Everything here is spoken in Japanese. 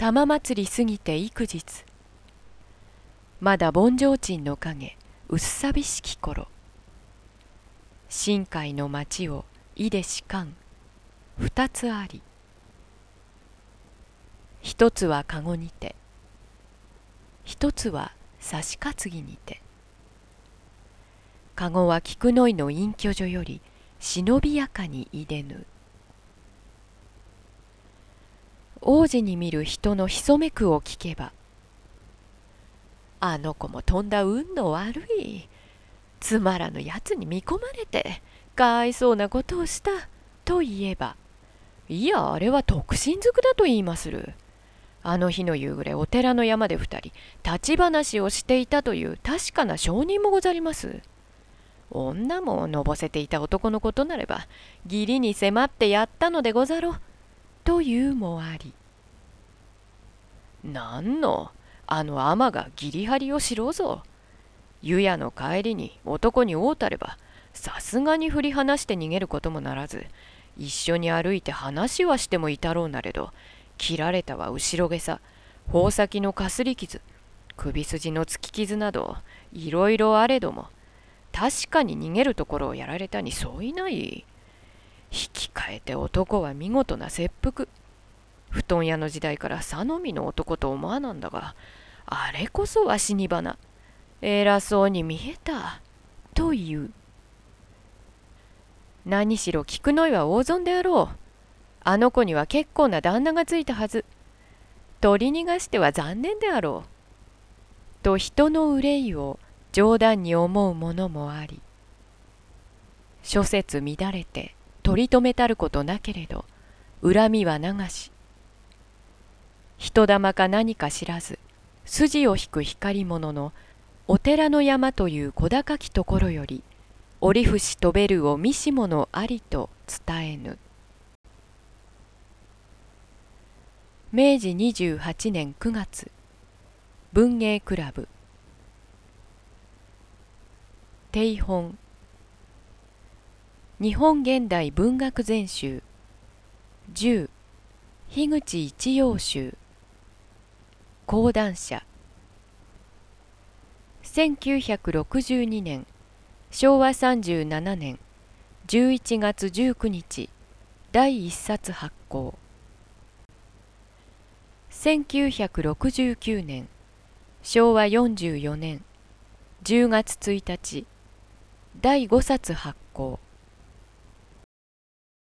玉祭り過ぎて幾日。まだ盆上鎮の影薄寂しき頃。深海の町をいでしかん。二つあり。一つは籠にて。一つは差し担ぎにて。籠は菊の井の隠居所より忍びやかにいでぬ。王子に見る人のひそめくを聞けばあの子もとんだ運の悪いつまらぬやつに見込まれてかわいそうなことをしたと言えばいやあれは特進づくだと言いまする。あの日の夕暮れお寺の山で二人立ち話をしていたという確かな証人もござります。女ものぼせていた男のことなれば義理に迫ってやったのでござろう。というもあり。なんの？あの尼が義理張りをしろぞ。湯屋の帰りに男に会うたればさすがに振り離して逃げることもならず一緒に歩いて話はしてもいたろうなれど切られたは後ろげさ宝先のかすり傷首筋の突き傷などいろいろあれども確かに逃げるところをやられたにそういない。引き換えて男は見事な切腹。布団屋の時代から佐野みの男と思わなんだがあれこそは死に花偉そうに見えた。という。何しろ菊の井は大損であろう。あの子には結構な旦那がついたはず。取り逃がしては残念であろう。と人の憂いを冗談に思うものもあり。諸説乱れて取り留めたることなけれど恨みは流し人玉か何か知らず筋を引く光り物のお寺の山という小高きところより折節飛べるを見し物ありと伝えぬ。明治28年9月文芸クラブ。定本日本現代文学全集。10樋口一葉集。講談社。1962年昭和37年11月19日第1冊発行。1969年昭和44年10月1日第5冊発行。